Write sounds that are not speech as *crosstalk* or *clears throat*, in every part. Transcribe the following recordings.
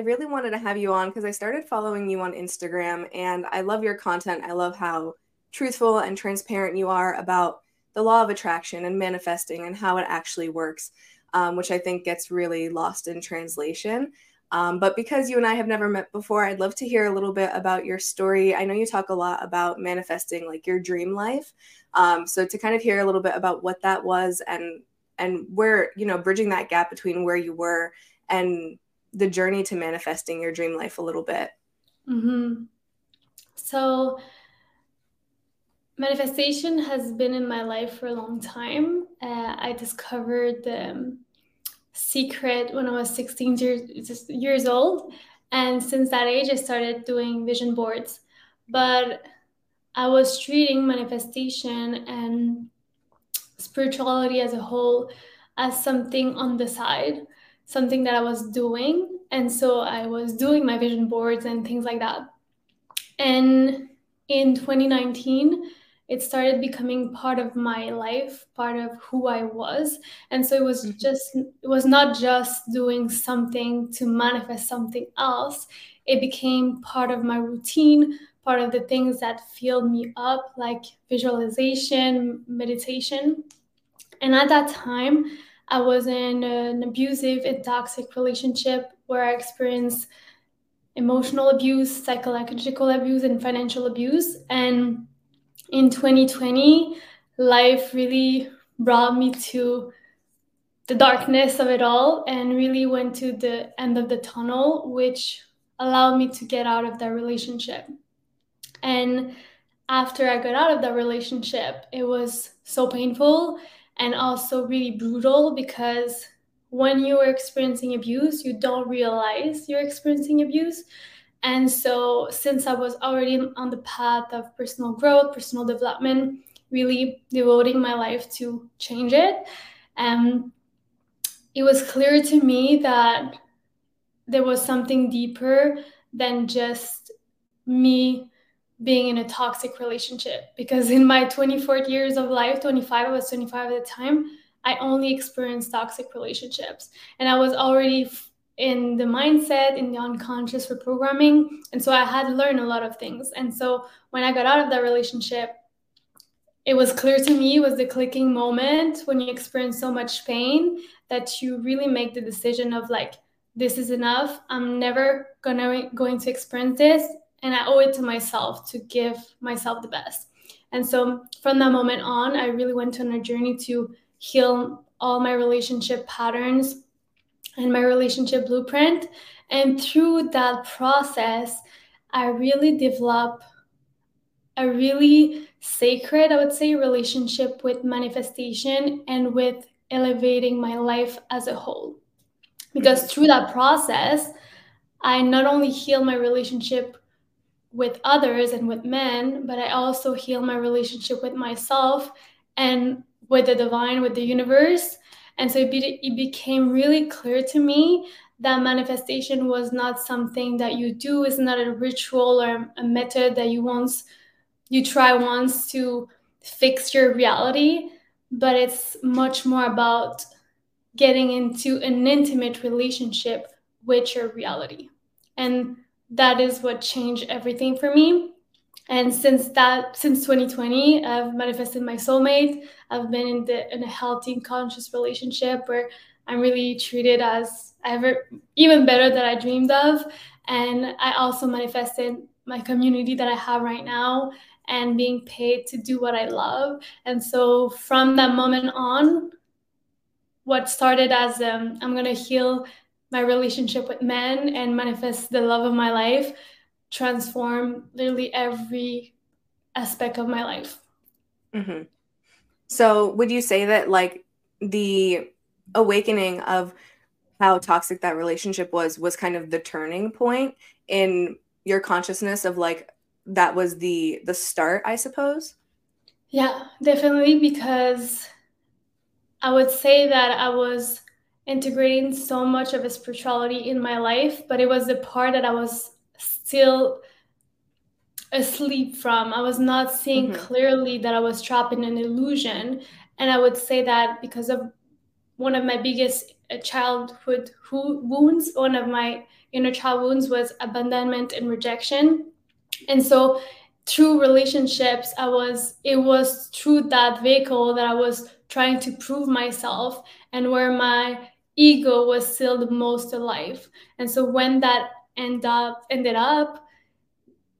I really wanted to have you on because I started following you on Instagram and I love your content. I love how truthful and transparent you are about the law of attraction and manifesting and how it actually works, um, which I think gets really lost in translation. Um, but because you and I have never met before, I'd love to hear a little bit about your story. I know you talk a lot about manifesting like your dream life. Um, so to kind of hear a little bit about what that was and and where you know bridging that gap between where you were and the journey to manifesting your dream life a little bit. Mm-hmm. So manifestation has been in my life for a long time. Uh, I discovered the um, secret when I was 16 years, years old. And since that age, I started doing vision boards. But I was treating manifestation and spirituality as a whole as something on the side, something that I was doing. And so I was doing my vision boards and things like that. And in 2019, it started becoming part of my life, part of who I was. And so it was mm-hmm. just, it was not just doing something to manifest something else. It became part of my routine, part of the things that filled me up, like visualization, meditation. And at that time, I was in an abusive and toxic relationship where I experienced emotional abuse, psychological abuse, and financial abuse. And in 2020, life really brought me to the darkness of it all and really went to the end of the tunnel, which allowed me to get out of that relationship. And after I got out of that relationship, it was so painful and also really brutal because when you are experiencing abuse, you don't realize you're experiencing abuse. And so, since I was already on the path of personal growth, personal development, really devoting my life to change it, um, it was clear to me that there was something deeper than just me being in a toxic relationship because in my 24 years of life 25 i was 25 at the time i only experienced toxic relationships. And i was already in the mindset in the unconscious for programming. And so i had to learn a lot of things. And so when i got out of that relationship it was clear to me was the clicking moment when you experience so much pain that you really make the decision of like this is enough. I'm never gonna going to experience this and I owe it to myself to give myself the best. And so from that moment on, I really went on a journey to heal all my relationship patterns and my relationship blueprint. And through that process, I really developed a really sacred, I would say, relationship with manifestation and with elevating my life as a whole. Because through that process, I not only heal my relationship with others and with men, but I also heal my relationship with myself and with the divine, with the universe. And so it, be- it became really clear to me that manifestation was not something that you do, it's not a ritual or a method that you once you try once to fix your reality, but it's much more about getting into an intimate relationship with your reality. And that is what changed everything for me. And since that, since 2020, I've manifested my soulmate. I've been in the in a healthy, conscious relationship where I'm really treated as ever, even better than I dreamed of. And I also manifested my community that I have right now and being paid to do what I love. And so from that moment on, what started as um, I'm gonna heal my relationship with men and manifest the love of my life transform literally every aspect of my life mm-hmm. so would you say that like the awakening of how toxic that relationship was was kind of the turning point in your consciousness of like that was the the start i suppose yeah definitely because i would say that i was integrating so much of a spirituality in my life, but it was the part that I was still asleep from. I was not seeing mm-hmm. clearly that I was trapped in an illusion. And I would say that because of one of my biggest uh, childhood wounds, one of my inner child wounds was abandonment and rejection. And so through relationships, I was it was through that vehicle that I was trying to prove myself and where my ego was still the most alive. And so when that end up ended up,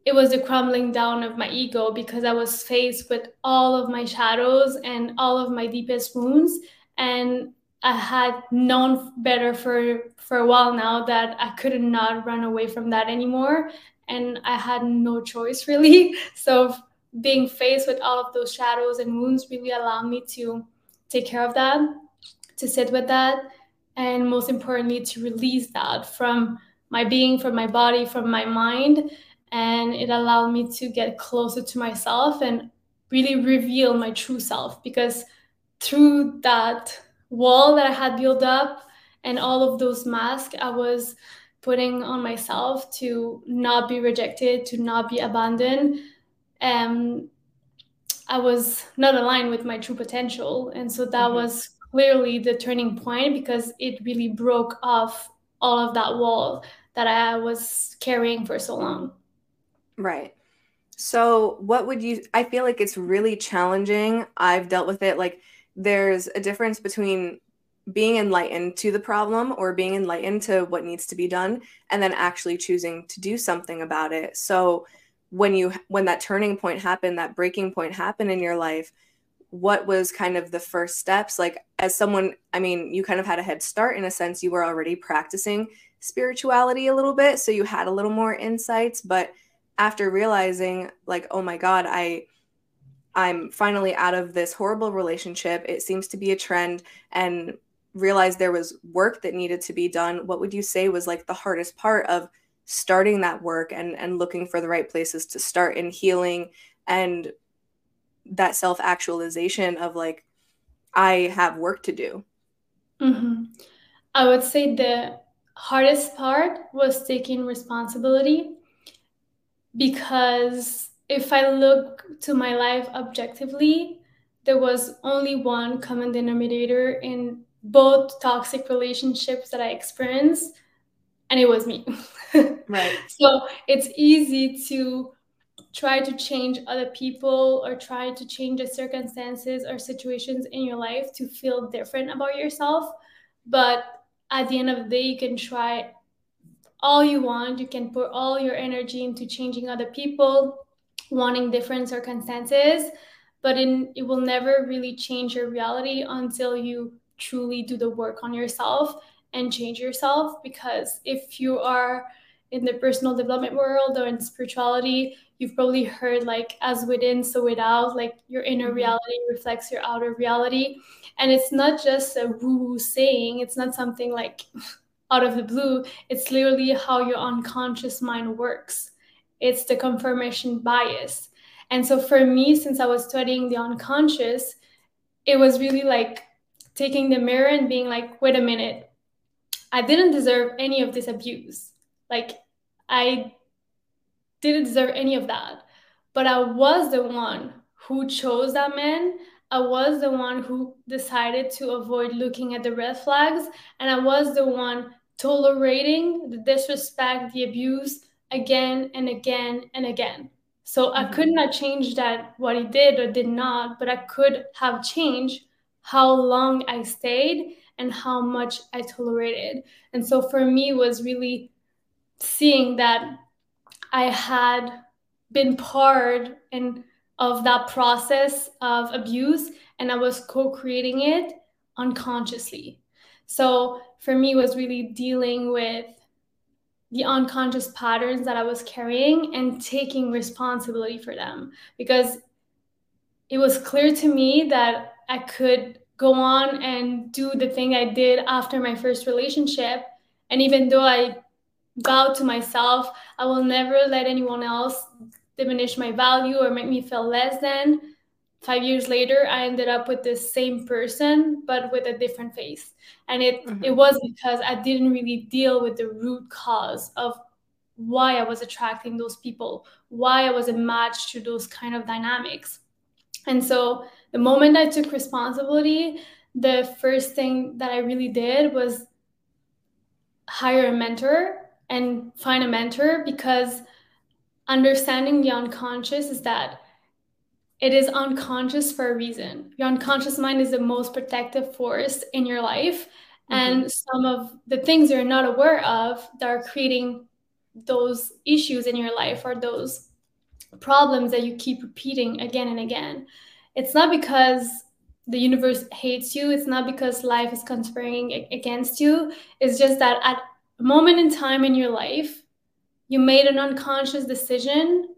it was the crumbling down of my ego because I was faced with all of my shadows and all of my deepest wounds. And I had known better for for a while now that I could not run away from that anymore, and I had no choice *laughs* really. So being faced with all of those shadows and wounds really allowed me to take care of that, to sit with that, and most importantly to release that from my being, from my body, from my mind, and it allowed me to get closer to myself and really reveal my true self because through that wall that I had built up and all of those masks I was putting on myself to not be rejected, to not be abandoned. Um, I was not aligned with my true potential. And so that mm-hmm. was clearly the turning point because it really broke off all of that wall that I was carrying for so long. Right. So, what would you? I feel like it's really challenging. I've dealt with it. Like, there's a difference between being enlightened to the problem or being enlightened to what needs to be done and then actually choosing to do something about it so when you when that turning point happened that breaking point happened in your life what was kind of the first steps like as someone i mean you kind of had a head start in a sense you were already practicing spirituality a little bit so you had a little more insights but after realizing like oh my god i I'm finally out of this horrible relationship. It seems to be a trend and realized there was work that needed to be done. What would you say was like the hardest part of starting that work and and looking for the right places to start in healing and that self-actualization of like I have work to do? Mm-hmm. I would say the hardest part was taking responsibility because if I look to my life objectively, there was only one common denominator in both toxic relationships that I experienced, and it was me. *laughs* right. So it's easy to try to change other people or try to change the circumstances or situations in your life to feel different about yourself. But at the end of the day, you can try all you want. You can put all your energy into changing other people, wanting different circumstances, but in, it will never really change your reality until you truly do the work on yourself and change yourself. Because if you are in the personal development world or in spirituality, you've probably heard like as within, so without, like your inner mm-hmm. reality reflects your outer reality. And it's not just a woo saying, it's not something like *laughs* out of the blue, it's literally how your unconscious mind works it's the confirmation bias. And so for me, since I was studying the unconscious, it was really like taking the mirror and being like, wait a minute, I didn't deserve any of this abuse. Like, I didn't deserve any of that. But I was the one who chose that man. I was the one who decided to avoid looking at the red flags. And I was the one tolerating the disrespect, the abuse, again and again and again. So I mm-hmm. could not change that what he did or did not, but I could have changed how long I stayed and how much I tolerated. And so for me was really seeing that I had been part and of that process of abuse and I was co-creating it unconsciously. So for me was really dealing with the unconscious patterns that I was carrying and taking responsibility for them because it was clear to me that I could go on and do the thing I did after my first relationship. And even though I vowed to myself, I will never let anyone else diminish my value or make me feel less than, five years later i ended up with the same person but with a different face. And it mm-hmm. it was because i didn't really deal with the root cause of why i was attracting those people why i was a match to those kind of dynamics. And so the moment i took responsibility the first thing that i really did was hire a mentor and find a mentor because understanding the unconscious is that it is unconscious for a reason. Your unconscious mind is the most protective force in your life. Mm-hmm. And some of the things you're not aware of that are creating those issues in your life or those problems that you keep repeating again and again. It's not because the universe hates you, it's not because life is conspiring against you. It's just that at a moment in time in your life, you made an unconscious decision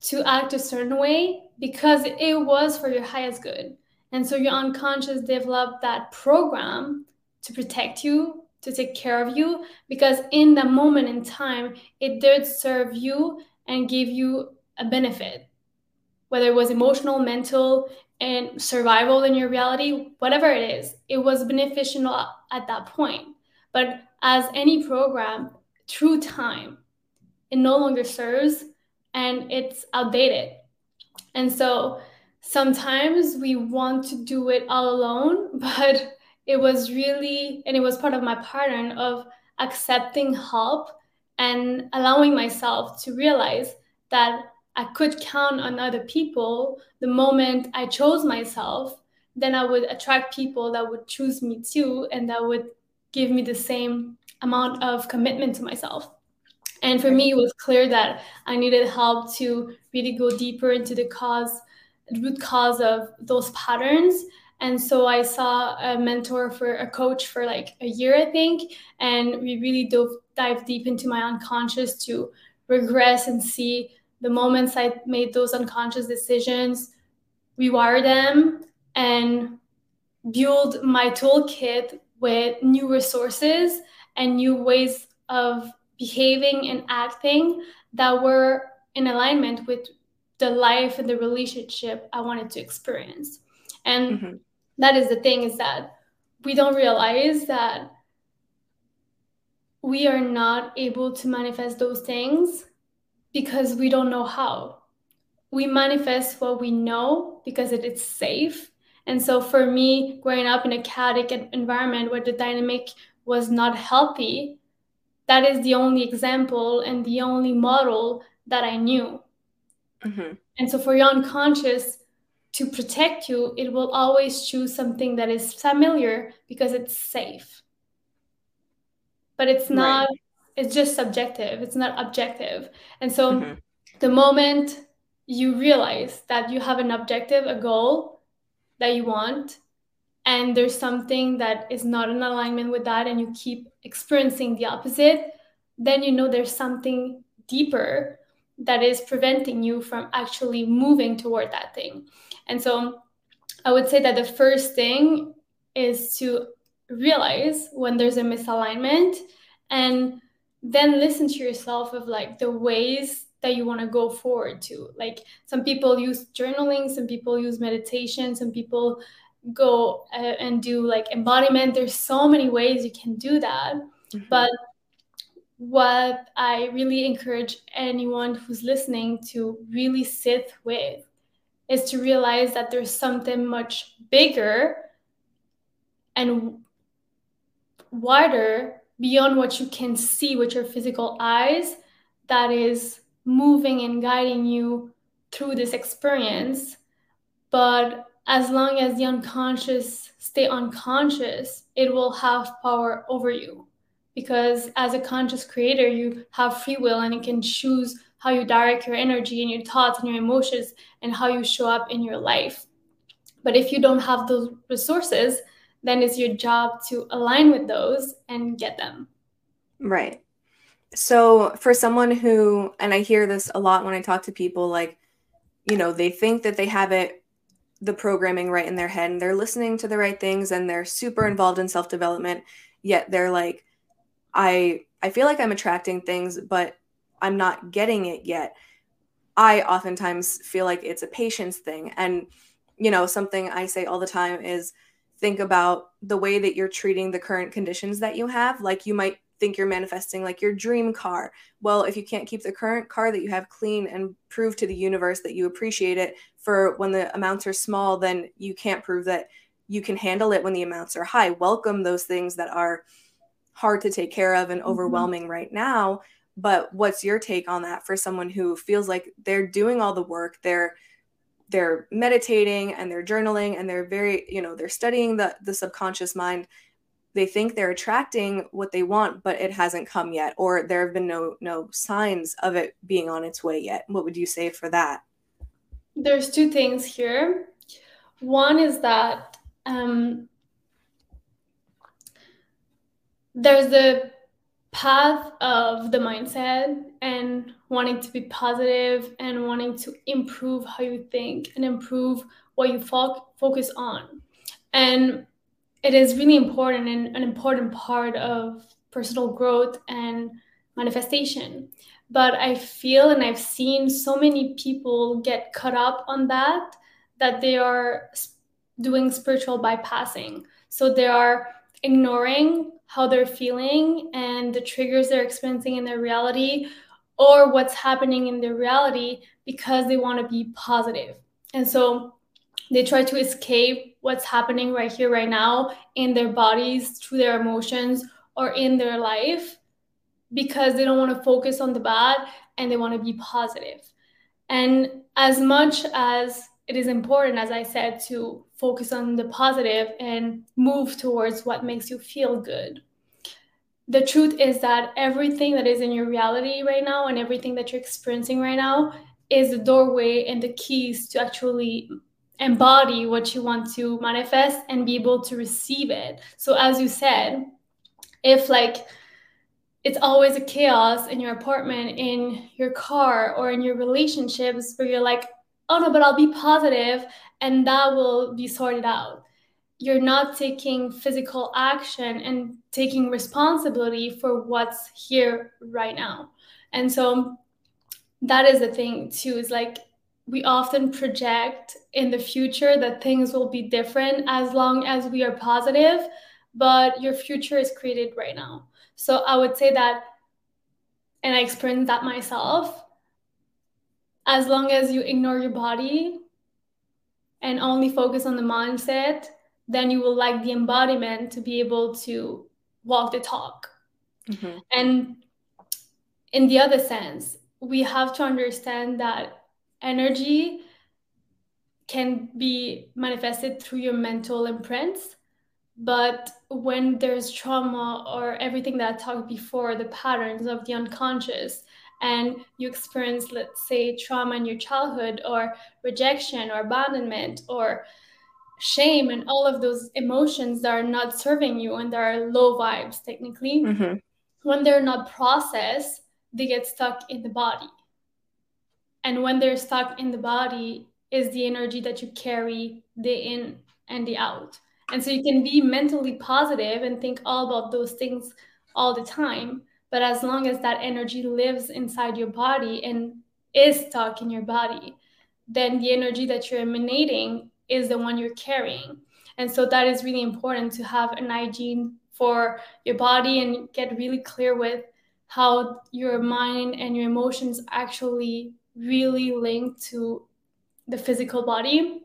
to act a certain way because it was for your highest good. And so your unconscious developed that program to protect you, to take care of you, because in that moment in time, it did serve you and give you a benefit, whether it was emotional, mental, and survival in your reality, whatever it is, it was beneficial at that point. But as any program, through time, it no longer serves and it's outdated. And so sometimes we want to do it all alone, *laughs* but it was really, and it was part of my pattern of accepting help and allowing myself to realize that I could count on other people the moment I chose myself, then I would attract people that would choose me too, and that would give me the same amount of commitment to myself. And for me, it was clear that I needed help to really go deeper into the cause, root cause of those patterns. And so I saw a mentor for a coach for like a year, I think, and we really dove dive deep into my unconscious to regress and see the moments I made those unconscious decisions, rewire them, and build my toolkit with new resources and new ways of behaving and acting that were in alignment with the life and the relationship I wanted to experience. And mm-hmm. that is the thing is that we don't realize that we are not able to manifest those things because we don't know how. We manifest what we know because it is safe. And so for me, growing up in a chaotic environment where the dynamic was not healthy, that is the only example and the only model that I knew. Mm-hmm. And so for your unconscious to protect you, it will always choose something that is familiar because it's safe. But it's not right it's just subjective it's not objective and so mm-hmm. the moment you realize that you have an objective a goal that you want and there's something that is not in alignment with that and you keep experiencing the opposite then you know there's something deeper that is preventing you from actually moving toward that thing. And so i would say that the first thing is to realize when there's a misalignment and then listen to yourself of like the ways that you want to go forward to. Like some people use journaling some people use meditation some people go uh, and do like embodiment. There's so many ways you can do that. Mm-hmm. but what i really encourage anyone who's listening to really sit with is to realize that there's something much bigger and wider beyond what you can see with your physical eyes that is moving and guiding you through this experience but as long as the unconscious stay unconscious it will have power over you because as a conscious creator you have free will and you can choose how you direct your energy and your thoughts and your emotions and how you show up in your life but if you don't have those resources then it's your job to align with those and get them. Right. So, for someone who, and I hear this a lot when I talk to people, like, you know, they think that they have it, the programming right in their head, and they're listening to the right things and they're super involved in self development, yet they're like, I, I feel like I'm attracting things, but I'm not getting it yet. I oftentimes feel like it's a patience thing. And, you know, something I say all the time is, think about the way that you're treating the current conditions that you have. Like you might think you're manifesting like your dream car. Well, if you can't keep the current car that you have clean and prove to the universe that you appreciate it for when the amounts are small, then you can't prove that you can handle it when the amounts are high. Welcome those things that are hard to take care of and mm-hmm. overwhelming mm-hmm. right now but what's your take on that for someone who feels like they're doing all the work they're they're meditating and they're journaling and they're very you know they're studying the the subconscious mind they think they're attracting what they want but it hasn't come yet or there have been no no signs of it being on its way yet. What would you say for that? There's two things here. One is that um, there's the path of the mindset and wanting to be positive and wanting to improve how you think and improve what you fo- focus on. And it is really important and an important part of personal growth and manifestation. But I feel and I've seen so many people get caught up on that that they are doing spiritual bypassing. So they are ignoring how they're feeling and the triggers they're experiencing in their reality or what's happening in their reality because they want to be positive. And so they try to escape what's happening right here, right now in their bodies, through their emotions, or in their life because they don't want to focus on the bad and they want to be positive. And as much as it is important, as I said, to focus on the positive and move towards what makes you feel good. The truth is that everything that is in your reality right now and everything that you're experiencing right now is the doorway and the keys to actually embody what you want to manifest and be able to receive it. So, as you said, if like it's always a chaos in your apartment, in your car, or in your relationships where you're like, oh no, but I'll be positive and that will be sorted out. You're not taking physical action and taking responsibility for what's here right now. And so that is the thing too, is like we often project in the future that things will be different as long as we are positive, but your future is created right now. So I would say that, and I experienced that myself as long as you ignore your body and only focus on the mindset, then you will like the embodiment to be able to walk the talk. Mm-hmm. And in the other sense, we have to understand that energy can be manifested through your mental imprints. But when there's trauma or everything that I talked before, the patterns of the unconscious, and you experience, let's say, trauma in your childhood or rejection or abandonment or shame and all of those emotions that are not serving you and that are low vibes, technically, mm-hmm. when they're not processed, they get stuck in the body. And when they're stuck in the body, is the energy that you carry the in and the out. And so you can be mentally positive and think all about those things all the time. But as long as that energy lives inside your body and is stuck in your body, then the energy that you're emanating is the one you're carrying. And so that is really important to have an hygiene for your body and get really clear with how your mind and your emotions actually really linked to the physical body.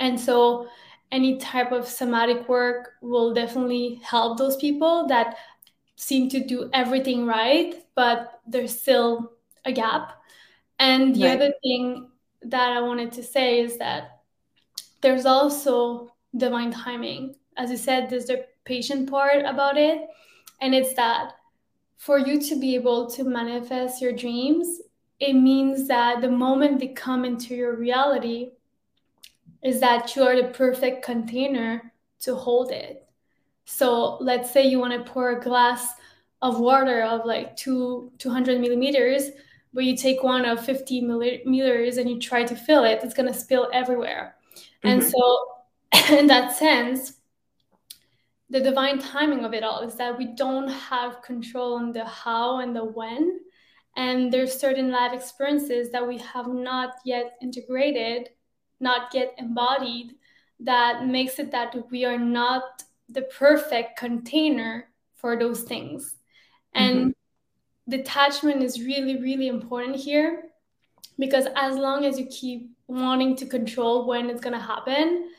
And so any type of somatic work will definitely help those people that seem to do everything right, but there's still a gap. And the right. other thing that I wanted to say is that there's also divine timing. As you said, there's the patient part about it. And it's that for you to be able to manifest your dreams, it means that the moment they come into your reality is that you are the perfect container to hold it. So let's say you want to pour a glass of water of like two 200 millimeters, but you take one of 50 millimeters and you try to fill it, it's going to spill everywhere. Mm-hmm. And so, *laughs* in that sense, the divine timing of it all is that we don't have control on the how and the when. And there's certain life experiences that we have not yet integrated, not yet embodied, that makes it that we are not the perfect container for those things. And mm-hmm. detachment is really, really important here because as long as you keep wanting to control when it's going to happen,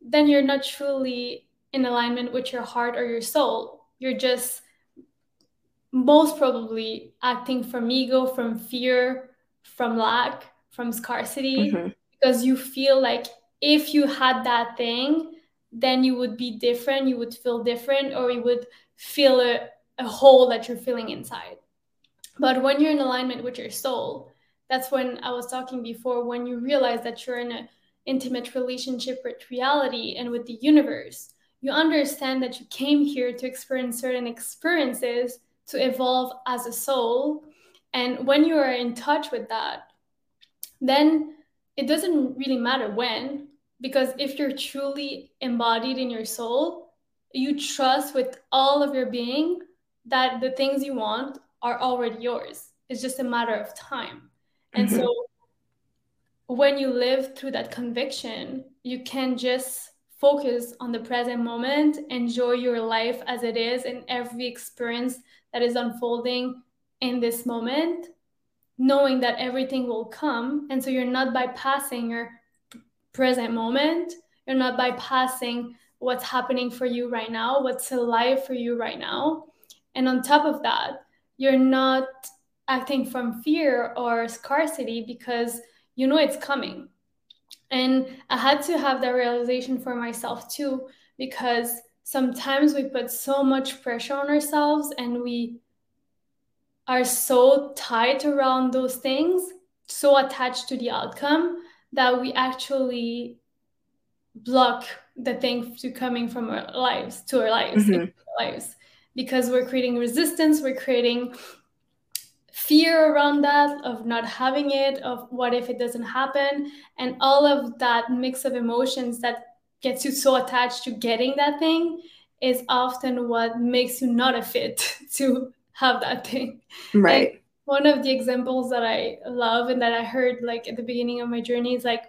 then you're not truly in alignment with your heart or your soul. You're just most probably acting from ego, from fear, from lack, from scarcity, mm-hmm. because you feel like if you had that thing, then you would be different, you would feel different, or you would feel a, a hole that you're feeling inside. But when you're in alignment with your soul, that's when I was talking before, when you realize that you're in an intimate relationship with reality and with the universe, you understand that you came here to experience certain experiences to evolve as a soul. And when you are in touch with that, then it doesn't really matter when, because if you're truly embodied in your soul, you trust with all of your being that the things you want are already yours. It's just a matter of time. And mm-hmm. so when you live through that conviction, you can just focus on the present moment, enjoy your life as it is, and every experience that is unfolding in this moment, knowing that everything will come. And so you're not bypassing your present moment, you're not bypassing what's happening for you right now, what's alive for you right now. And on top of that, you're not acting from fear or scarcity because you know it's coming. And I had to have that realization for myself too, because sometimes we put so much pressure on ourselves and we are so tight around those things, so attached to the outcome that we actually block the thing to coming from our lives to our lives, mm-hmm. our lives because we're creating resistance, we're creating fear around that of not having it of what if it doesn't happen and all of that mix of emotions that gets you so attached to getting that thing is often what makes you not a fit *laughs* to have that thing right one of the examples that i love and that i heard like at the beginning of my journey is like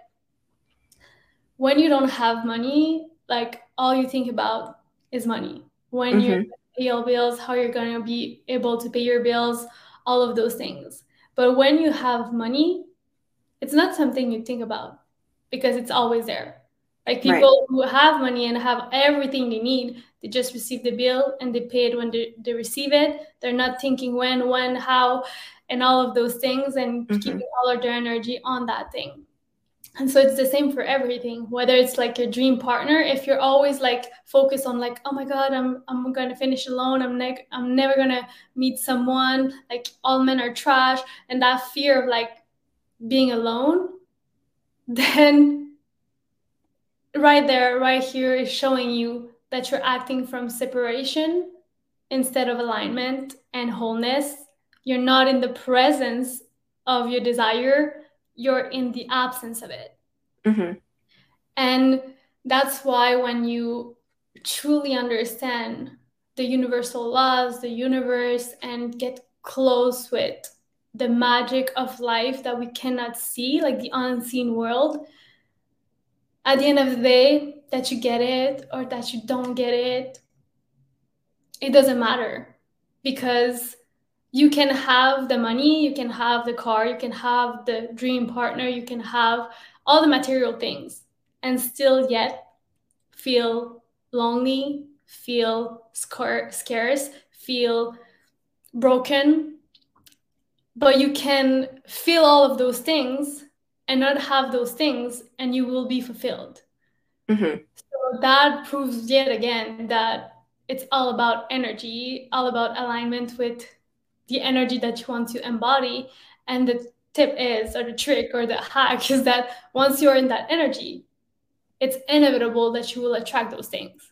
when you don't have money like all you think about is money when mm-hmm. you pay your bills how you're going to be able to pay your bills all of those things. But when you have money, it's not something you think about because it's always there. Like people right. who have money and have everything they need, they just receive the bill and they pay it when they, they receive it. They're not thinking when, when, how, and all of those things and mm-hmm. keeping all of their energy on that thing and so it's the same for everything whether it's like your dream partner if you're always like focused on like oh my god i'm i'm going to finish alone i'm ne- i'm never going to meet someone like all men are trash and that fear of like being alone *laughs* then right there right here is showing you that you're acting from separation instead of alignment and wholeness you're not in the presence of your desire you're in the absence of it. Mm-hmm. And that's why when you truly understand the universal laws, the universe, and get close with the magic of life that we cannot see, like the unseen world, at the end of the day, that you get it or that you don't get it, it doesn't matter because you can have the money, you can have the car, you can have the dream partner, you can have all the material things and still yet feel lonely, feel scarce, feel broken. But you can feel all of those things and not have those things, and you will be fulfilled. Mm-hmm. So that proves yet again that it's all about energy, all about alignment with the energy that you want to embody. And the tip is, or the trick or the *laughs* hack is that once you're in that energy, it's inevitable that you will attract those things.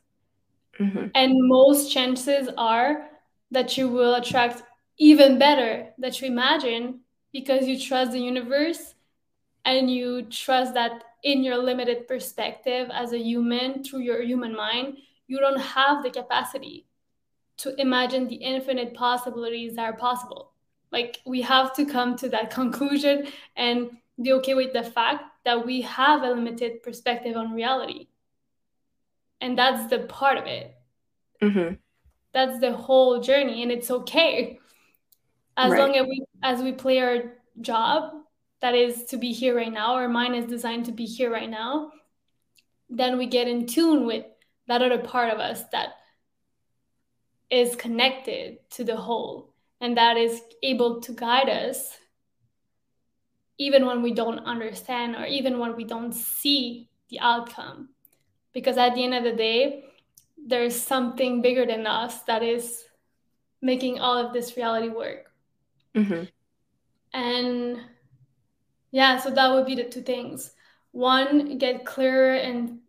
Mm-hmm. And most chances are that you will attract even better that you imagine because you trust the universe and you trust that in your limited perspective as a human through your human mind, you don't have the capacity to imagine the infinite possibilities that are possible. Like we have to come to that *laughs* conclusion and be okay with the fact that we have a limited perspective on reality. And that's the part of it. Mm-hmm. That's the whole journey, and it's okay as right. long as we as we play our job that is to be here right now. Our mind is designed to be here right now. Then we get in tune with that other part of us that is connected to the whole and that is able to guide us even when we don't understand or even when we don't see the outcome because at the end of the day there's something bigger than us that is making all of this reality work mm-hmm. and yeah so that would be the two things. One get clearer and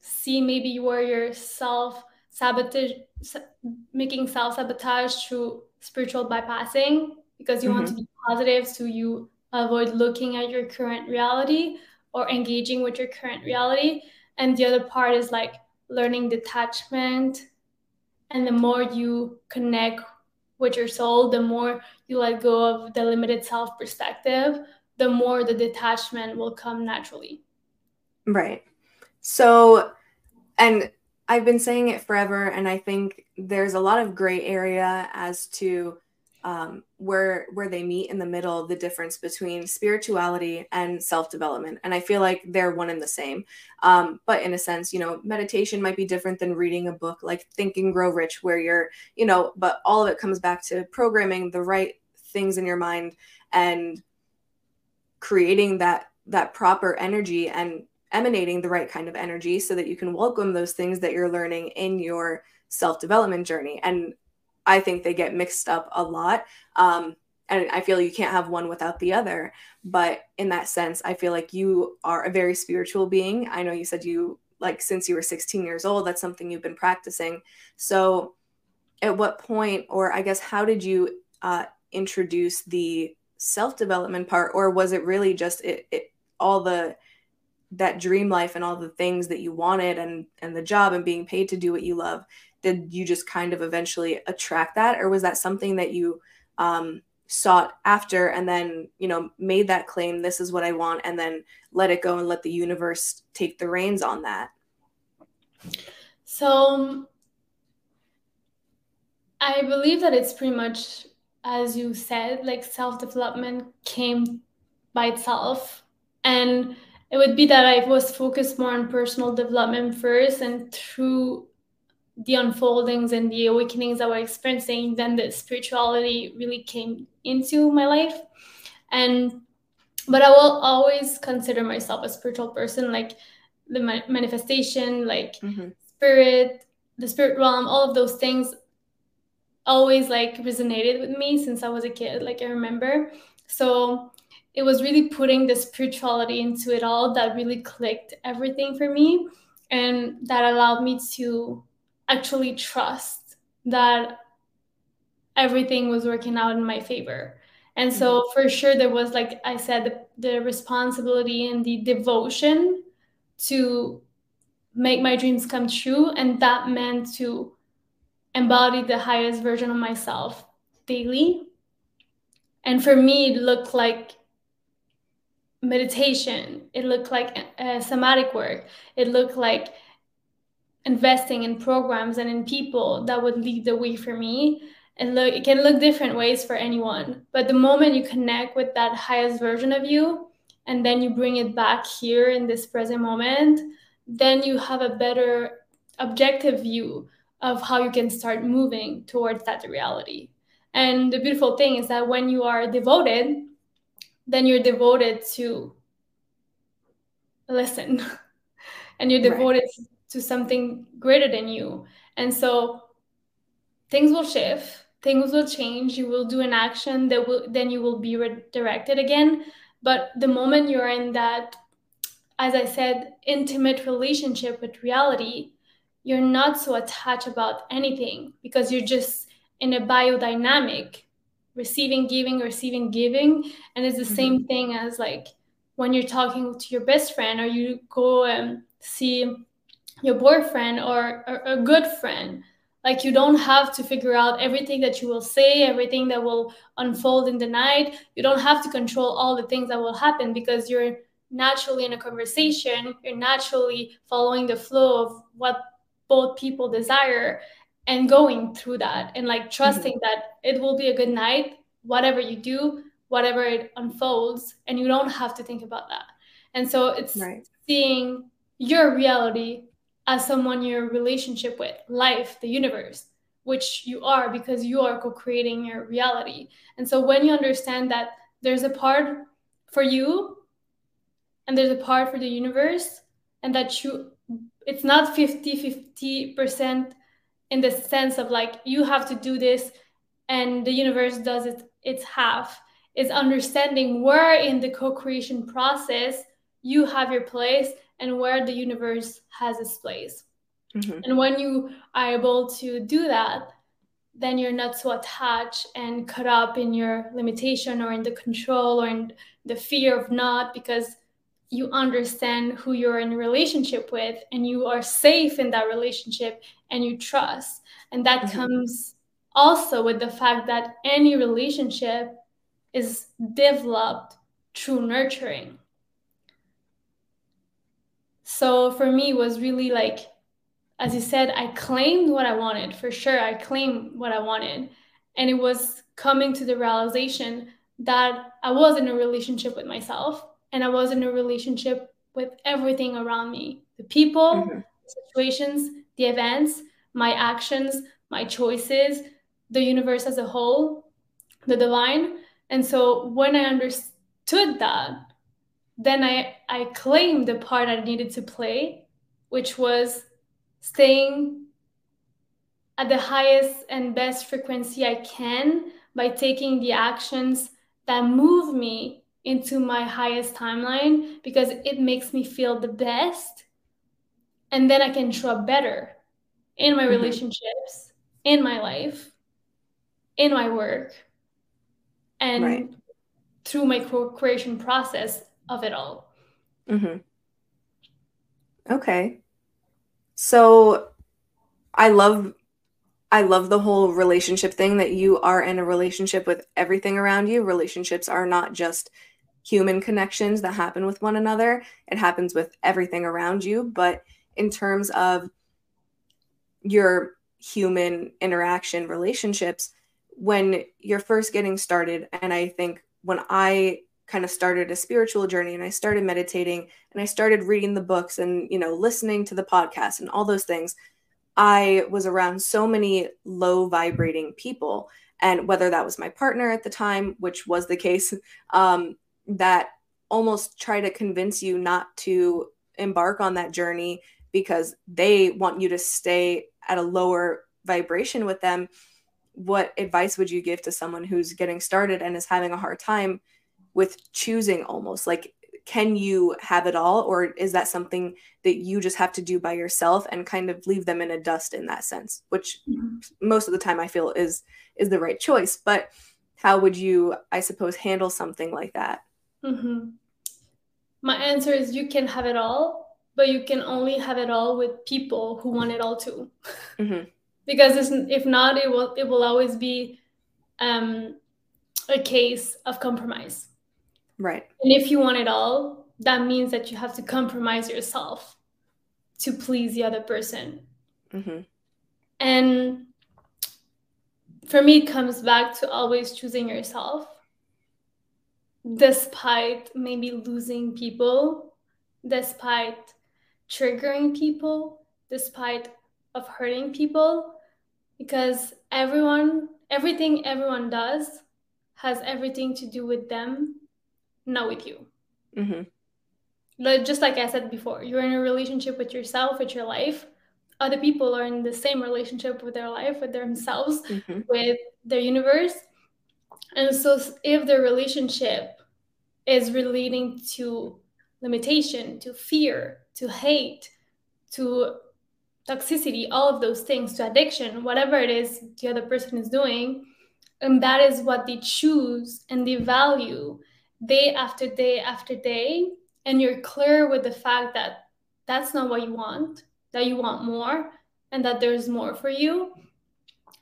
see maybe where you're self sabotage making self sabotage through spiritual bypassing because you mm-hmm. want to be positive so you avoid looking at your current reality or engaging with your current reality. And the other part is like learning detachment. And the more you connect with your soul the more you let go of the limited self perspective the more the detachment will come naturally. Right. So and i've been saying it forever and i think there's a lot of gray area as to um, where where they meet in the middle the difference between spirituality and self-development and i feel like they're one and the same. Um, but in a sense you know meditation might be different than reading a book like think and grow rich where you're you know but all of it comes back to programming the right things in your mind and creating that that proper energy and emanating the right kind of energy so that you can welcome those things that you're learning in your self-development journey and I think they get mixed up a lot. Um, and I feel you can't have one without the other. But in that sense, I feel like you are a very spiritual being. I know you said you like since you were 16 years old, that's something you've been practicing. So, at what point, or I guess, how did you uh, introduce the self development part, or was it really just it, it all the that dream life and all the things that you wanted and and the job and being paid to do what you love did you just kind of eventually attract that? Or was that something that you um, sought after and then you know made that claim this is what i want and then let it go and let the universe take the reins on that? So um, i believe that it's pretty much as you said like self-development came by itself and it would be that i was focused more on personal development first and through the unfoldings and the awakenings that we're experiencing, then the spirituality really came into my life. And but I will always consider myself a spiritual person, like the manifestation, like mm-hmm. spirit, the spirit realm, all of those things always like resonated with me since I was a kid, like I remember. So it was really putting the spirituality into it all that really clicked everything for me and that allowed me to actually trust that everything was working out in my favor. And so, mm-hmm. for sure, there was, like I said, the, the, responsibility and the devotion to make my dreams come true. And that meant to embody the highest version of myself daily. And for me, it looked like meditation, it looked like uh, somatic work, it looked like investing in programs and in people that would lead the way for me. And look it can look different ways for anyone. But the moment you connect with that highest version of you and then you bring it back here in this present moment then you have a better objective view of how you can start moving towards that reality and the beautiful thing is that when you are devoted then you're devoted to listen *laughs* and you're devoted right to something greater than you. And so things will shift, things will change. You will do an action that will then you will be redirected again. But the moment you're in that, as I said, intimate relationship with reality, you're not so attached about anything because you're just in a biodynamic receiving, giving, receiving, giving. And it's the mm-hmm. same thing as like when you're talking to your best friend or you go and see your boyfriend or, or a good friend like you don't have to figure out everything that you will say everything that will unfold in the night you don't have to control all the things that will happen because you're naturally in a conversation you're naturally following the flow of what both people desire and going through that and like trusting mm-hmm. that it will be a good night whatever you do whatever it unfolds and you don't have to think about that and so it's right. seeing your reality as someone you're relationship with, life, the universe, which you are because you are co-creating your reality and so when you understand that there's a part for you and there's a part for the universe and that you it's not 50 50% in the sense of like you have to do this and the universe does it its half is understanding where in the co-creation process you have your place and where the universe has its place mm-hmm. and when you are able to do that then you're not so attached and caught up in your limitation or in the control or in the fear of not because you understand who you're in relationship with and you are safe in that relationship and you trust. And that mm-hmm. comes also with the fact that any relationship is developed through nurturing. So for me it was really like as you said i claimed what i wanted for sure i claimed what i wanted. And it was coming to the realization that i was in a relationship with myself and I was in a relationship with everything around me the people, mm-hmm. situations, the events, my actions, my choices, the universe as a whole, the divine. And so when I understood that, then I, I claimed the part I needed to play, which was staying at the highest and best frequency I can by taking the actions that move me into my highest timeline because it makes me feel the best. And then I can show up better in my mm-hmm. relationships, in my life, in my work, and right. through my creation process of it all. Mm-hmm. Okay. So I love I love the whole relationship thing that you are in a relationship with everything around you. Relationships are not just human connections that happen with one another. It happens with everything around you. But in terms of your human interaction relationships, when you're first getting started, and I think when I kind of started a spiritual journey and I started meditating and I started reading the books and, you know, listening to the podcast and all those things, I was around so many low vibrating people. And whether that was my partner at the time, which was the case, *laughs* um, that almost try to convince you not to embark on that journey because they want you to stay at a lower vibration with them what advice would you give to someone who's getting started and is having a hard time with choosing almost like can you have it all or is that something that you just have to do by yourself and kind of leave them in a dust in that sense which mm-hmm. most of the time i feel is is the right choice but how would you i suppose handle something like that Mm-hmm. My answer is you can have it all, but you can only have it all with people who want it all too. Mm-hmm. *laughs* because if not, it will it will always be um, a case of compromise. Right. And if you want it all, that means that you have to compromise yourself to please the other person. Mm-hmm. And for me, it comes back to always choosing yourself despite maybe losing people, despite triggering people, despite of hurting people, because everyone, everything everyone does has everything to do with them, not with you. Mm-hmm. Like, just like I said before, you're in a relationship with yourself, with your life. Other people are in the same relationship with their life, with themselves, mm-hmm. with their universe. And so, if the relationship is relating to limitation, to fear, to hate, to toxicity, all of those things, to addiction, whatever it is the other person is doing. And that is what they choose and they value day after day after day. And you're clear with the fact that that's not what you want, that you want more, and that there's more for you,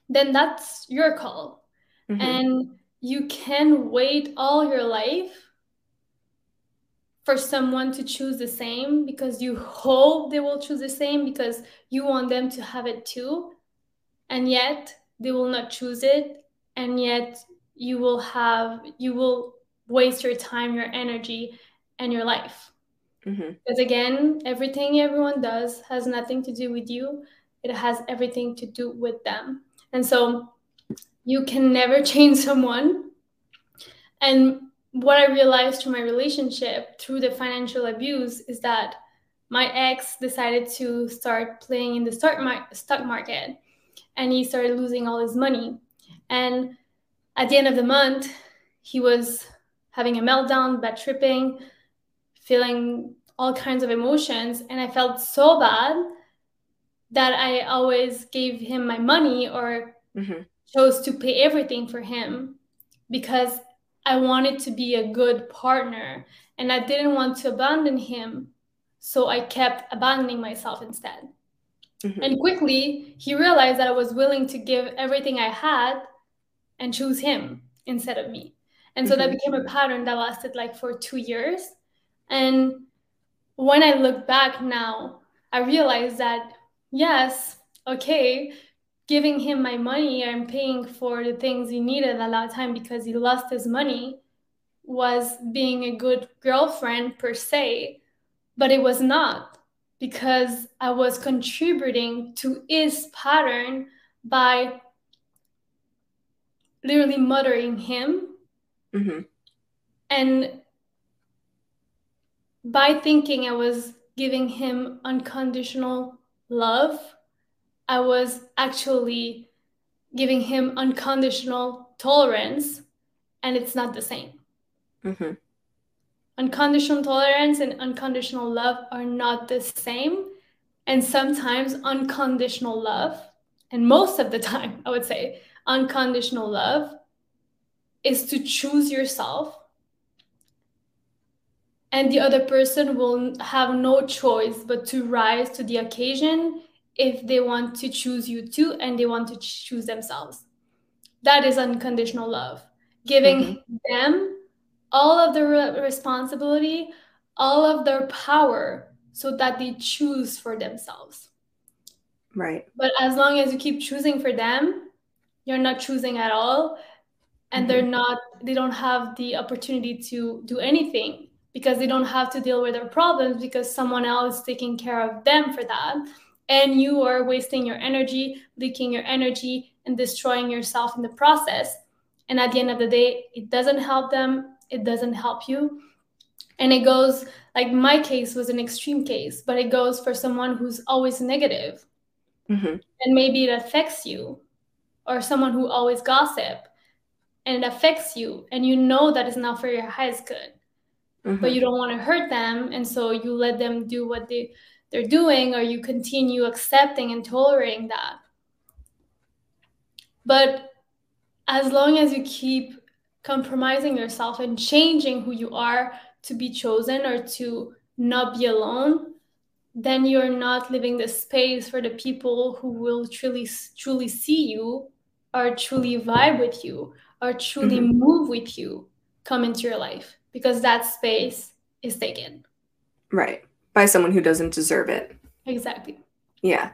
then that's your call. Mm-hmm. And you can wait all your life for someone to choose the same because you hope they will choose the same because you want them to have it too. And yet they will not choose it. And yet you will have you will waste your time your energy and your life. Mm-hmm. because again everything everyone does has nothing to do with you. It has everything to do with them. And so you can never *laughs* change someone. And what I realized through my relationship, through the financial abuse, is that my ex decided to start playing in the stock, mar- stock market and he started losing all his money. And at the end of the month, he was having a meltdown, bad tripping, feeling all kinds of emotions. And I felt so bad that I always gave him my money or mm-hmm. chose to pay everything for him because I wanted to be a good partner and I didn't want to abandon him. So I kept abandoning myself instead. Mm-hmm. And quickly, he realized that I was willing to give everything I had and choose him instead of me. And so mm-hmm. that became a pattern that lasted like for two years. And when I look back now, I realize that, yes, okay, giving him my money and paying for the things he needed at that time because he lost his money was being a good girlfriend per se, but it was not because I was contributing to his pattern by literally mothering him. Mm-hmm. And by thinking I was giving him unconditional love, I was actually giving him unconditional tolerance, and it's not the same. Mm-hmm. Unconditional tolerance and unconditional love are not the same. And sometimes unconditional love, and most of the time, *laughs* I would say, unconditional love is to choose yourself and the other person will have no choice but to rise to the occasion if they want to choose you too and they want to choose themselves. That is unconditional love. Giving mm-hmm. them all of the re- responsibility all of their power so that they choose for themselves. Right. But as long as you keep choosing for them you're not choosing at all and mm-hmm. they're not they don't have the opportunity to do anything because they don't have to deal with their problems because someone else is taking care of them for that and you are wasting your energy leaking your energy and destroying yourself in the process and at the end of the day it doesn't help them it doesn't help you and it goes like my case was an extreme case but it goes for someone who's always negative mm-hmm. and maybe it affects you or someone who always gossip and it affects you and you know that it's not for your highest good mm-hmm. but you don't want to hurt them and so you let them do what they they're doing or you continue accepting and tolerating that but as long as you keep compromising yourself and changing who you are to be chosen or to not be alone then you're not living the space for the people who will truly truly see you or truly vibe with you or truly mm-hmm. move with you come into your life because that space is taken. Right. By someone who doesn't deserve it. Exactly. Yeah.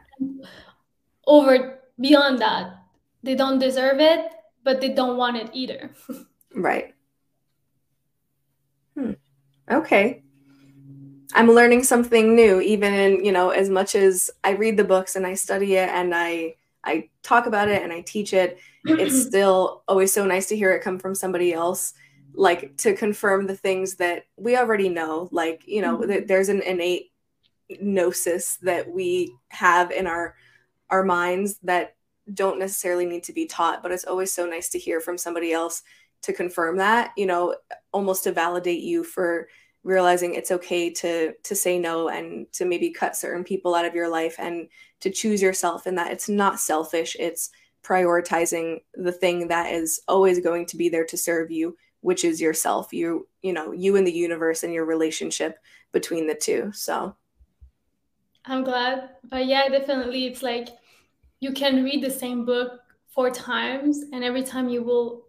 Over beyond that, they don't deserve it, but they don't want it either. *laughs* right. Hmm. Okay. I'm learning something new, even in, you know, as much as I read the books and I study it and I I talk about it and I teach it, it's *clears throat* still always so nice to hear it come from somebody else, like to confirm the things that we already know. Like, you know, mm-hmm. there's an innate gnosis that we have in our our minds that don't necessarily need to be taught, but it's always so nice to hear from somebody else to confirm that, you know, almost to validate you for realizing it's okay to to say no and to maybe cut certain people out of your life and to choose yourself and that it's not selfish it's prioritizing the thing that is always going to be there to serve you which is yourself you you know you and the universe and your relationship between the two. So i'm glad but yeah definitely it's like you can read the same book four times and every time you will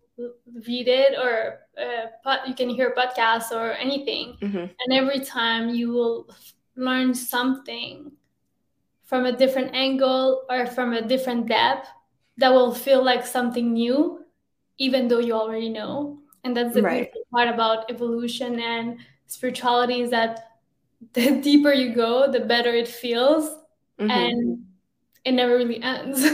read it or uh, you can hear a podcast or anything. Mm-hmm. and every time you will learn something from a different angle or from a different depth that will feel like something new even though you already know and that's the right. beautiful part about evolution and spirituality is that *laughs* the deeper you go the better it feels mm-hmm. and it never really ends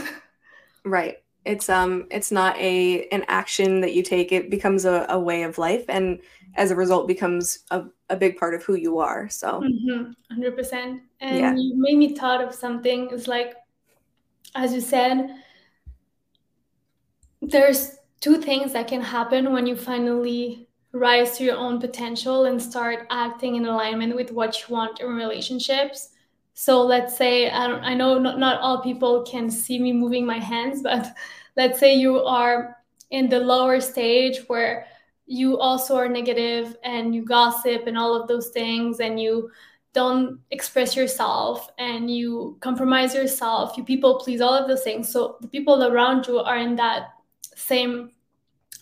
*laughs* right it's um it's not a an action that you take it becomes a, a way of life and as a result becomes a, a big part of who you are so mm-hmm. 100% and yeah. you made me thought of something it's like as you said there's two things that can happen when you finally rise to your own potential and start acting in alignment with what you want in relationships. So let's say I, I know not, not all people can see me moving my hands *laughs* but let's say you are in the lower stage where you also are negative and you gossip and all of those things and you don't express yourself and you compromise yourself you people please all of those things. So the people around you are in that same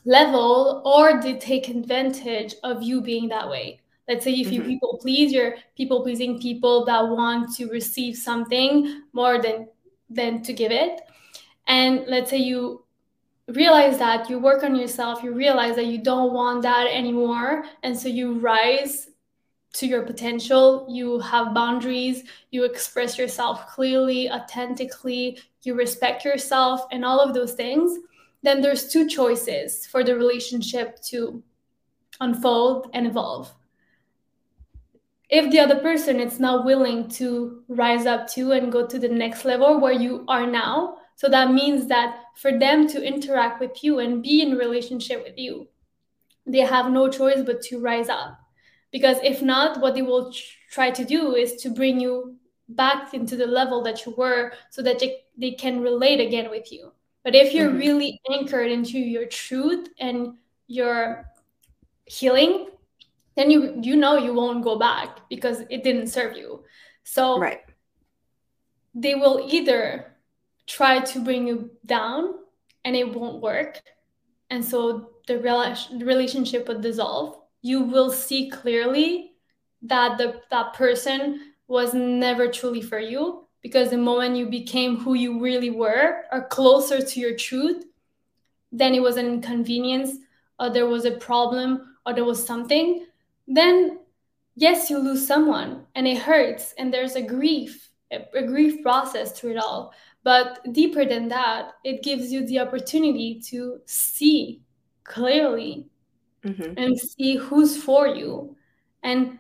level or they take advantage of you being that way. Let's say if you mm-hmm. people please you're people pleasing people that want to receive something more than than to give it. And let's say you realize that you work on yourself you realize that you don't want that anymore and so you rise to your potential you have boundaries you express yourself clearly authentically you respect yourself and all of those things then there's two choices for the relationship to unfold and evolve if the other person is not willing to rise up to and go to the next level where you are now so that means that for them to interact with you and be in relationship with you, they have no choice but to rise up. Because if not, what they will try to do is to bring you back into the level that you were so that they, they can relate again with you. But if you're mm-hmm. really anchored into your truth and your healing, then you you know you won't go back because it didn't serve you. So right. they will either try to bring you down and it won't work and so the relationship would dissolve you will see clearly that the that person was never truly for you because the moment you became who you really were or closer to your truth then it was an inconvenience or there was a problem or there was something then yes you lose someone and it hurts and there's a grief a, grief process through it all but deeper than that, it gives you the opportunity to see clearly mm-hmm. and see who's for you. And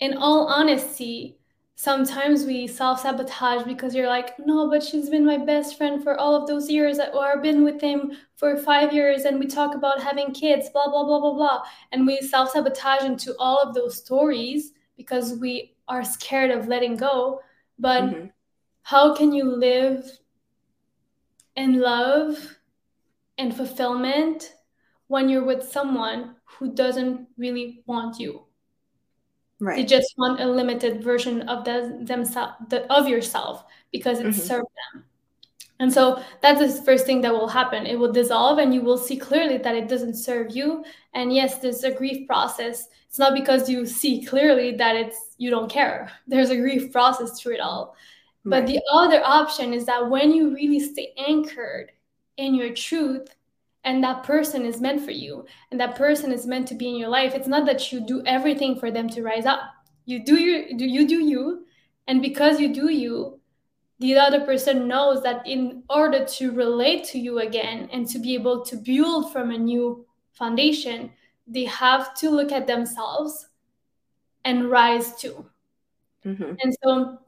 in all honesty, sometimes we self sabotage because you're like, no, but she's been my best friend for all of those years, or I've been with him for five years, and we talk about having kids, blah, blah, blah, blah, blah. And we self sabotage into all of those stories because we are scared of letting go. But mm-hmm how can you live in love and fulfillment when you're with someone who doesn't really want you right. they just want a limited version of the, themselves the, of yourself because it mm-hmm. served them. And so that's the first thing that will happen. It will dissolve and you will see clearly that it doesn't serve you. And yes there's a grief process. It's not because you see clearly that it's you don't care. *laughs* There's a grief process through it all. But the other option is that when you really stay anchored in your truth and that person is meant for you and that person is meant to be in your life, it's not that you do everything for them to rise up. You do your you do you and because you do you, the other person knows that in order to relate to you again and to be able to build from a new foundation, they have to look at themselves and rise too. Mm-hmm. And so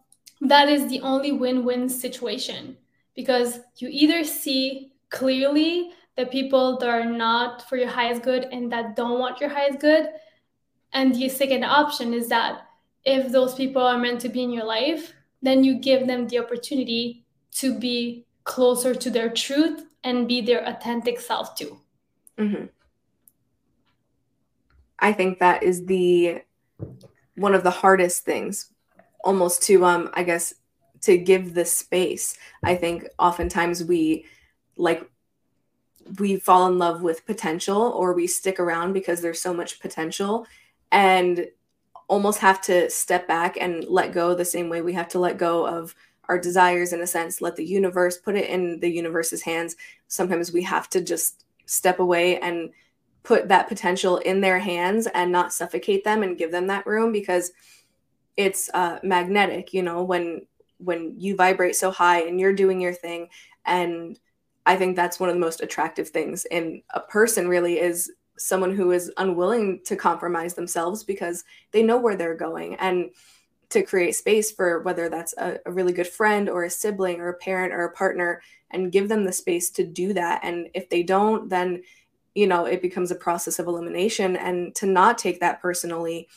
that is the only win-win situation because you either see clearly the people that are not for your highest good and that don't want your highest good. And the second option is that if those people are meant to be in your life then you give them the opportunity to be closer to their truth and be their authentic self too. Mm-hmm. i think that is the one of the hardest things almost to um i guess to give the space. I think oftentimes we like we fall in love with potential or we stick around because there's so much potential and almost have to step back and let go the same way we have to let go of our desires in a sense let the universe put it in the universe's hands. Sometimes we have to just step away and put that potential in their hands and not suffocate them and give them that room because it's uh, magnetic you know when when you vibrate so high and you're doing your thing and I think that's one of the most attractive things in a person, really, is someone who is unwilling to compromise themselves because they know where they're going and to create space for whether that's a, a, really good friend or a sibling or a parent or a partner and give them the space to do that. And if they don't, then, you know, it becomes a process of elimination. And to not take that personally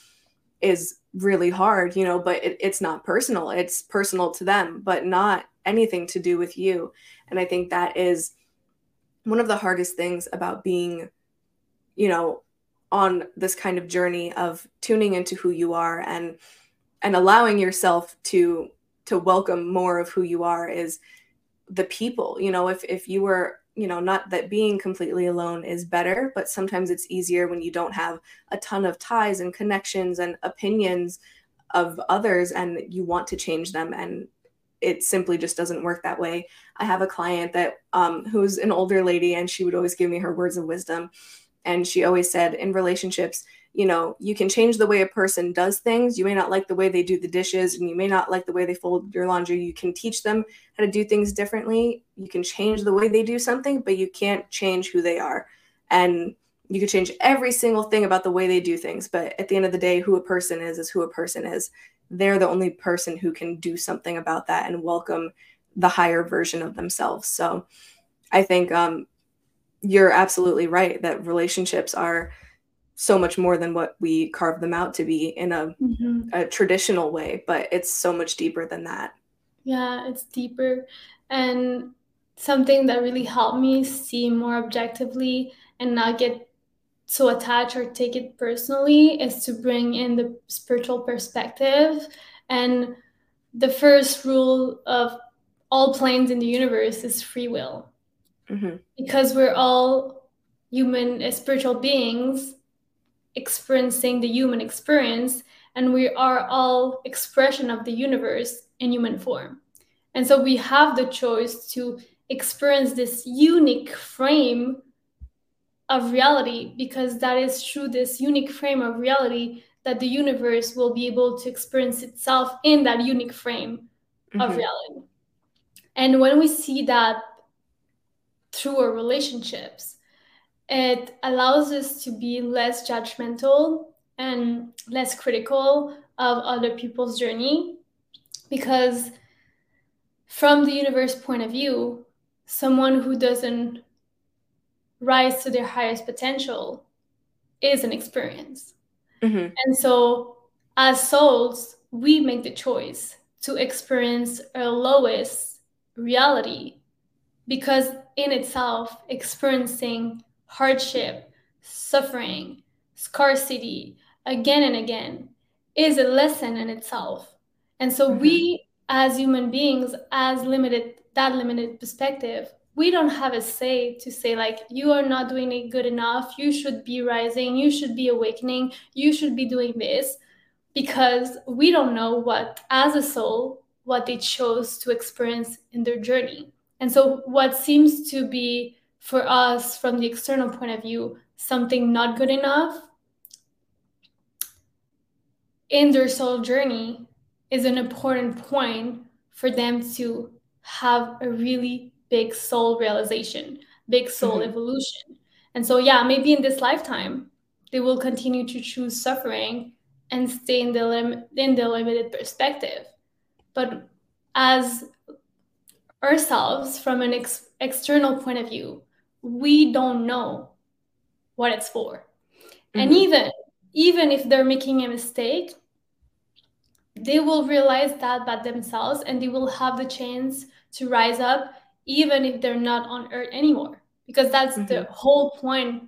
is really hard, you know, but it, it's not personal. It's personal to them, but not anything to do with you. And I think that is one of the hardest things about being, you know, on this kind of journey of tuning into who you are and and allowing yourself to to welcome more of who you are is the people you know if if you were you know not that being completely alone is better but sometimes it's easier when you don't have a ton of ties and connections and opinions of others and you want to change them and it simply just doesn't work that way. I have a client that um, who's an older lady, and she would always give me her words of wisdom. And she always said, in relationships, you know, you can change the way a person does things. You may not like the way they do the dishes, and you may not like the way they fold your laundry. You can teach them how to do things differently. You can change the way they do something, but you can't change who they are. And you could change every single thing about the way they do things. But at the end of the day, who a person is, is who a person is they're the only person who can do something about that and welcome the higher version of themselves. So I think um, you're absolutely right that relationships are so much more than what we carve them out to be in a, mm-hmm. a traditional way, but it's so much deeper than that. Yeah, it's deeper. And something that really helped me see more objectively and not get so attach or take it personally is to bring in the spiritual perspective and the first rule of all planes in the universe is free will mm-hmm. because we're all human uh, spiritual beings experiencing the human experience and we are all expression of the universe in human form and so we have the choice to experience this unique frame of reality because that is through this unique frame of reality that the universe will be able to experience itself in that unique frame mm-hmm. of reality. And when we see that through our relationships, it allows us to be less judgmental and less critical of other people's journey because from the universe point of view someone who doesn't rise to their highest potential is an experience. Mm-hmm. And so, as souls, we make the choice to experience our lowest reality because, in itself, experiencing hardship, suffering, scarcity again and again is a lesson in itself. And so, mm-hmm. we as human beings, as limited, that limited perspective, we don't have a say to say like you are not doing it good enough. You should be rising. You should be awakening. You should be doing this. Because we don't know what as a soul what they chose to experience in their journey. And so what seems to be for us from the external point of view something not good enough in their soul journey is an important point for them to have a really big soul realization, big soul mm-hmm. evolution. And so, yeah, maybe in this lifetime, they will continue to choose suffering and stay in the lim- in the limited perspective. But as ourselves, from an ex- external point of view, we don't know what it's for. Mm-hmm. And even even if they're making a mistake, they will realize that by themselves and they will have the chance to rise up even if they're not on earth anymore because that's mm-hmm. the whole point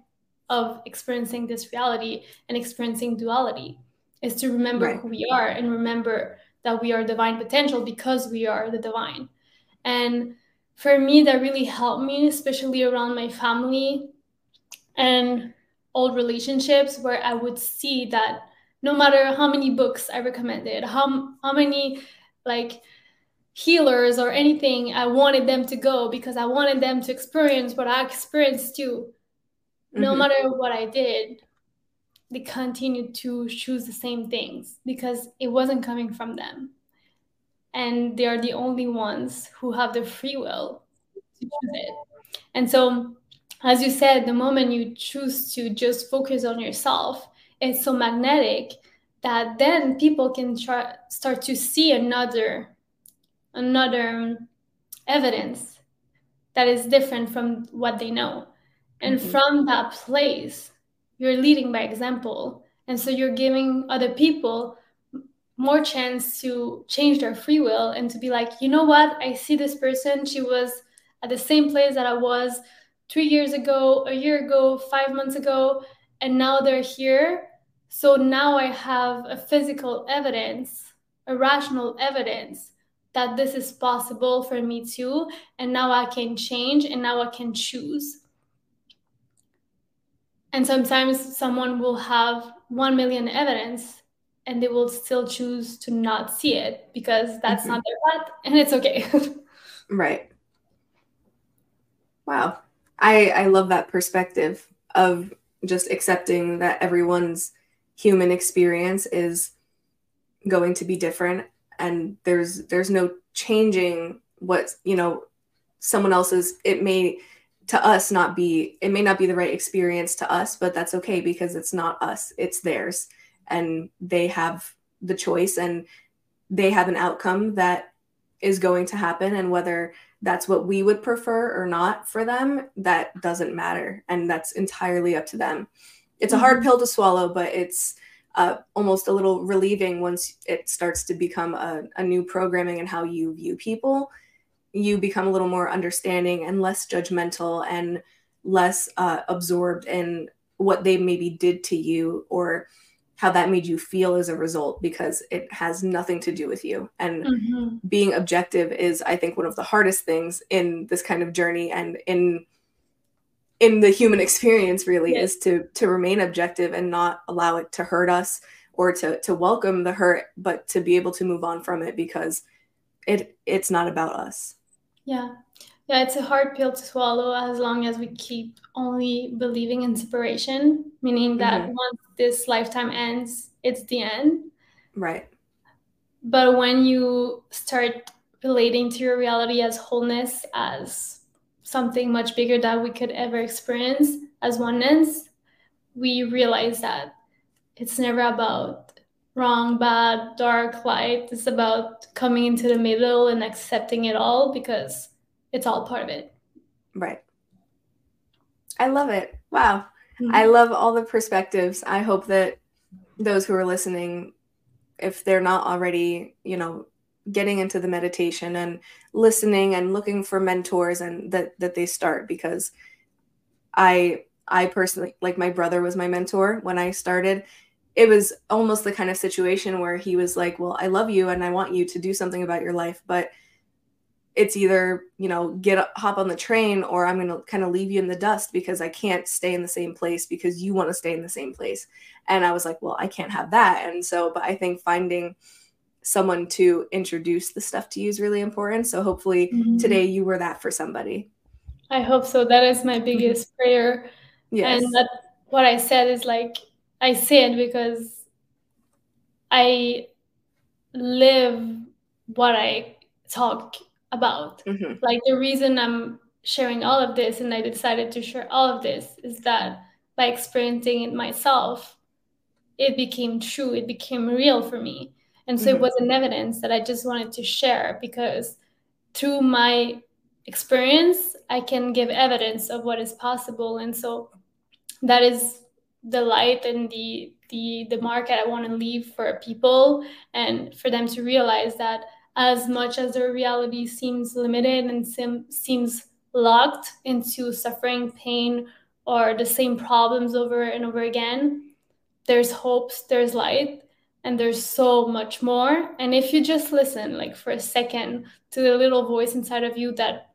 of experiencing this reality and experiencing duality is to remember right. who we are and remember that we are divine potential because we are the divine and for me that really helped me especially around my family and old relationships where i would see that no matter how many books i recommended how, how many like healers or anything. I wanted them to go because I wanted them to experience what I experienced too. No mm-hmm. matter what I did, they continued to choose the same things because it wasn't coming from them. And they are the only ones who have the free will to to choose it. And so, as you said, the moment you choose to just focus on yourself, it's so magnetic that then people can try, start to see another another evidence that is different from what they know. And mm-hmm. from that place, you're leading by example. And so you're giving other people more chance to change their free will and to be like, you know what? I see this person. She was at the same place that I was three years ago, a year ago, five months ago, and now they're here. So now I have a physical evidence, a rational evidence that this is possible for me too. And now I can change and now I can choose. And sometimes someone will have 1 million evidence and they will still choose to not see it because that's mm-hmm. not their path and it's okay. *laughs* right. Wow. I I love that perspective of just accepting that everyone's human experience is going to be different and there's there's no changing what, you know, someone else's it may to us not be it may not be the right experience to us, but that's okay because it's not us, it's theirs. And they have the choice and they have an outcome that is going to happen. And whether that's what we would prefer or not for them that doesn't matter. And that's entirely up to them. It's a hard mm-hmm. pill to swallow but it's uh, almost a little relieving once it starts to become a, a new programming and how you view people you become a little more understanding and less judgmental and less uh, absorbed in what they maybe did to you or how that made you feel as a result because it has nothing to do with you. And mm-hmm. being objective is, I think, one of the hardest things in this kind of journey and in in the human experience really is to to remain objective and not allow it to hurt us or to to welcome the hurt but to be able to move on from it because it it's not about us yeah yeah, it's a hard pill to swallow as long as we keep only believing in separation, meaning that mm-hmm. once this lifetime ends, it's the end. Right. But when you start relating to your reality as wholeness, as something much bigger that we could ever experience as oneness, we realize that it's never about wrong, bad, dark, light. It's about coming into the middle and accepting it all because it's all part of it. Right. I love it. Wow. Mm-hmm. I love all the perspectives. I hope that those who are listening, if they're not already, you know, getting into the meditation and listening and looking for mentors and that that they start because I I personally like my brother was my mentor when I started. It was almost the kind of situation where he was like, "Well, I love you and I want you to do something about your life, but it's either you know get hop on the train or i'm going to kind of leave you in the dust because i can't stay in the same place because you want to stay in the same place and i was like well i can't have that and so but i think finding someone to introduce the stuff to you is really important so hopefully mm-hmm. today you were that for somebody i hope so that is my mm-hmm. biggest mm-hmm. prayer yes. and that what i said is like i say it because i live what i talk about. Mm-hmm. Like the reason I'm sharing all of this and I decided to share all of this is that by experiencing it myself, it became true, it became real for me. And so mm-hmm. it was an evidence that I just wanted to share because through my experience, I can give evidence of what is possible. And so that is the light and the the the market I want to leave for people and for them to realize that as much as their reality seems limited and sim- seems locked into suffering, pain, or the same problems over and over again, there's hopes, there's light, and there's so much more. And if you just listen, like for a second, to the little voice inside of you that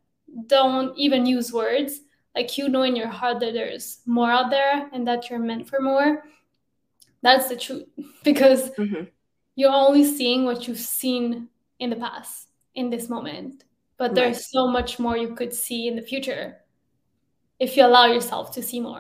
don't even use words, like you know in your heart that there's more out there and that you're meant for more, that's the truth. *laughs* Because mm-hmm. you're only seeing what you've seen in the past in this moment but there's right. so much more you could see in the future if you allow yourself to see more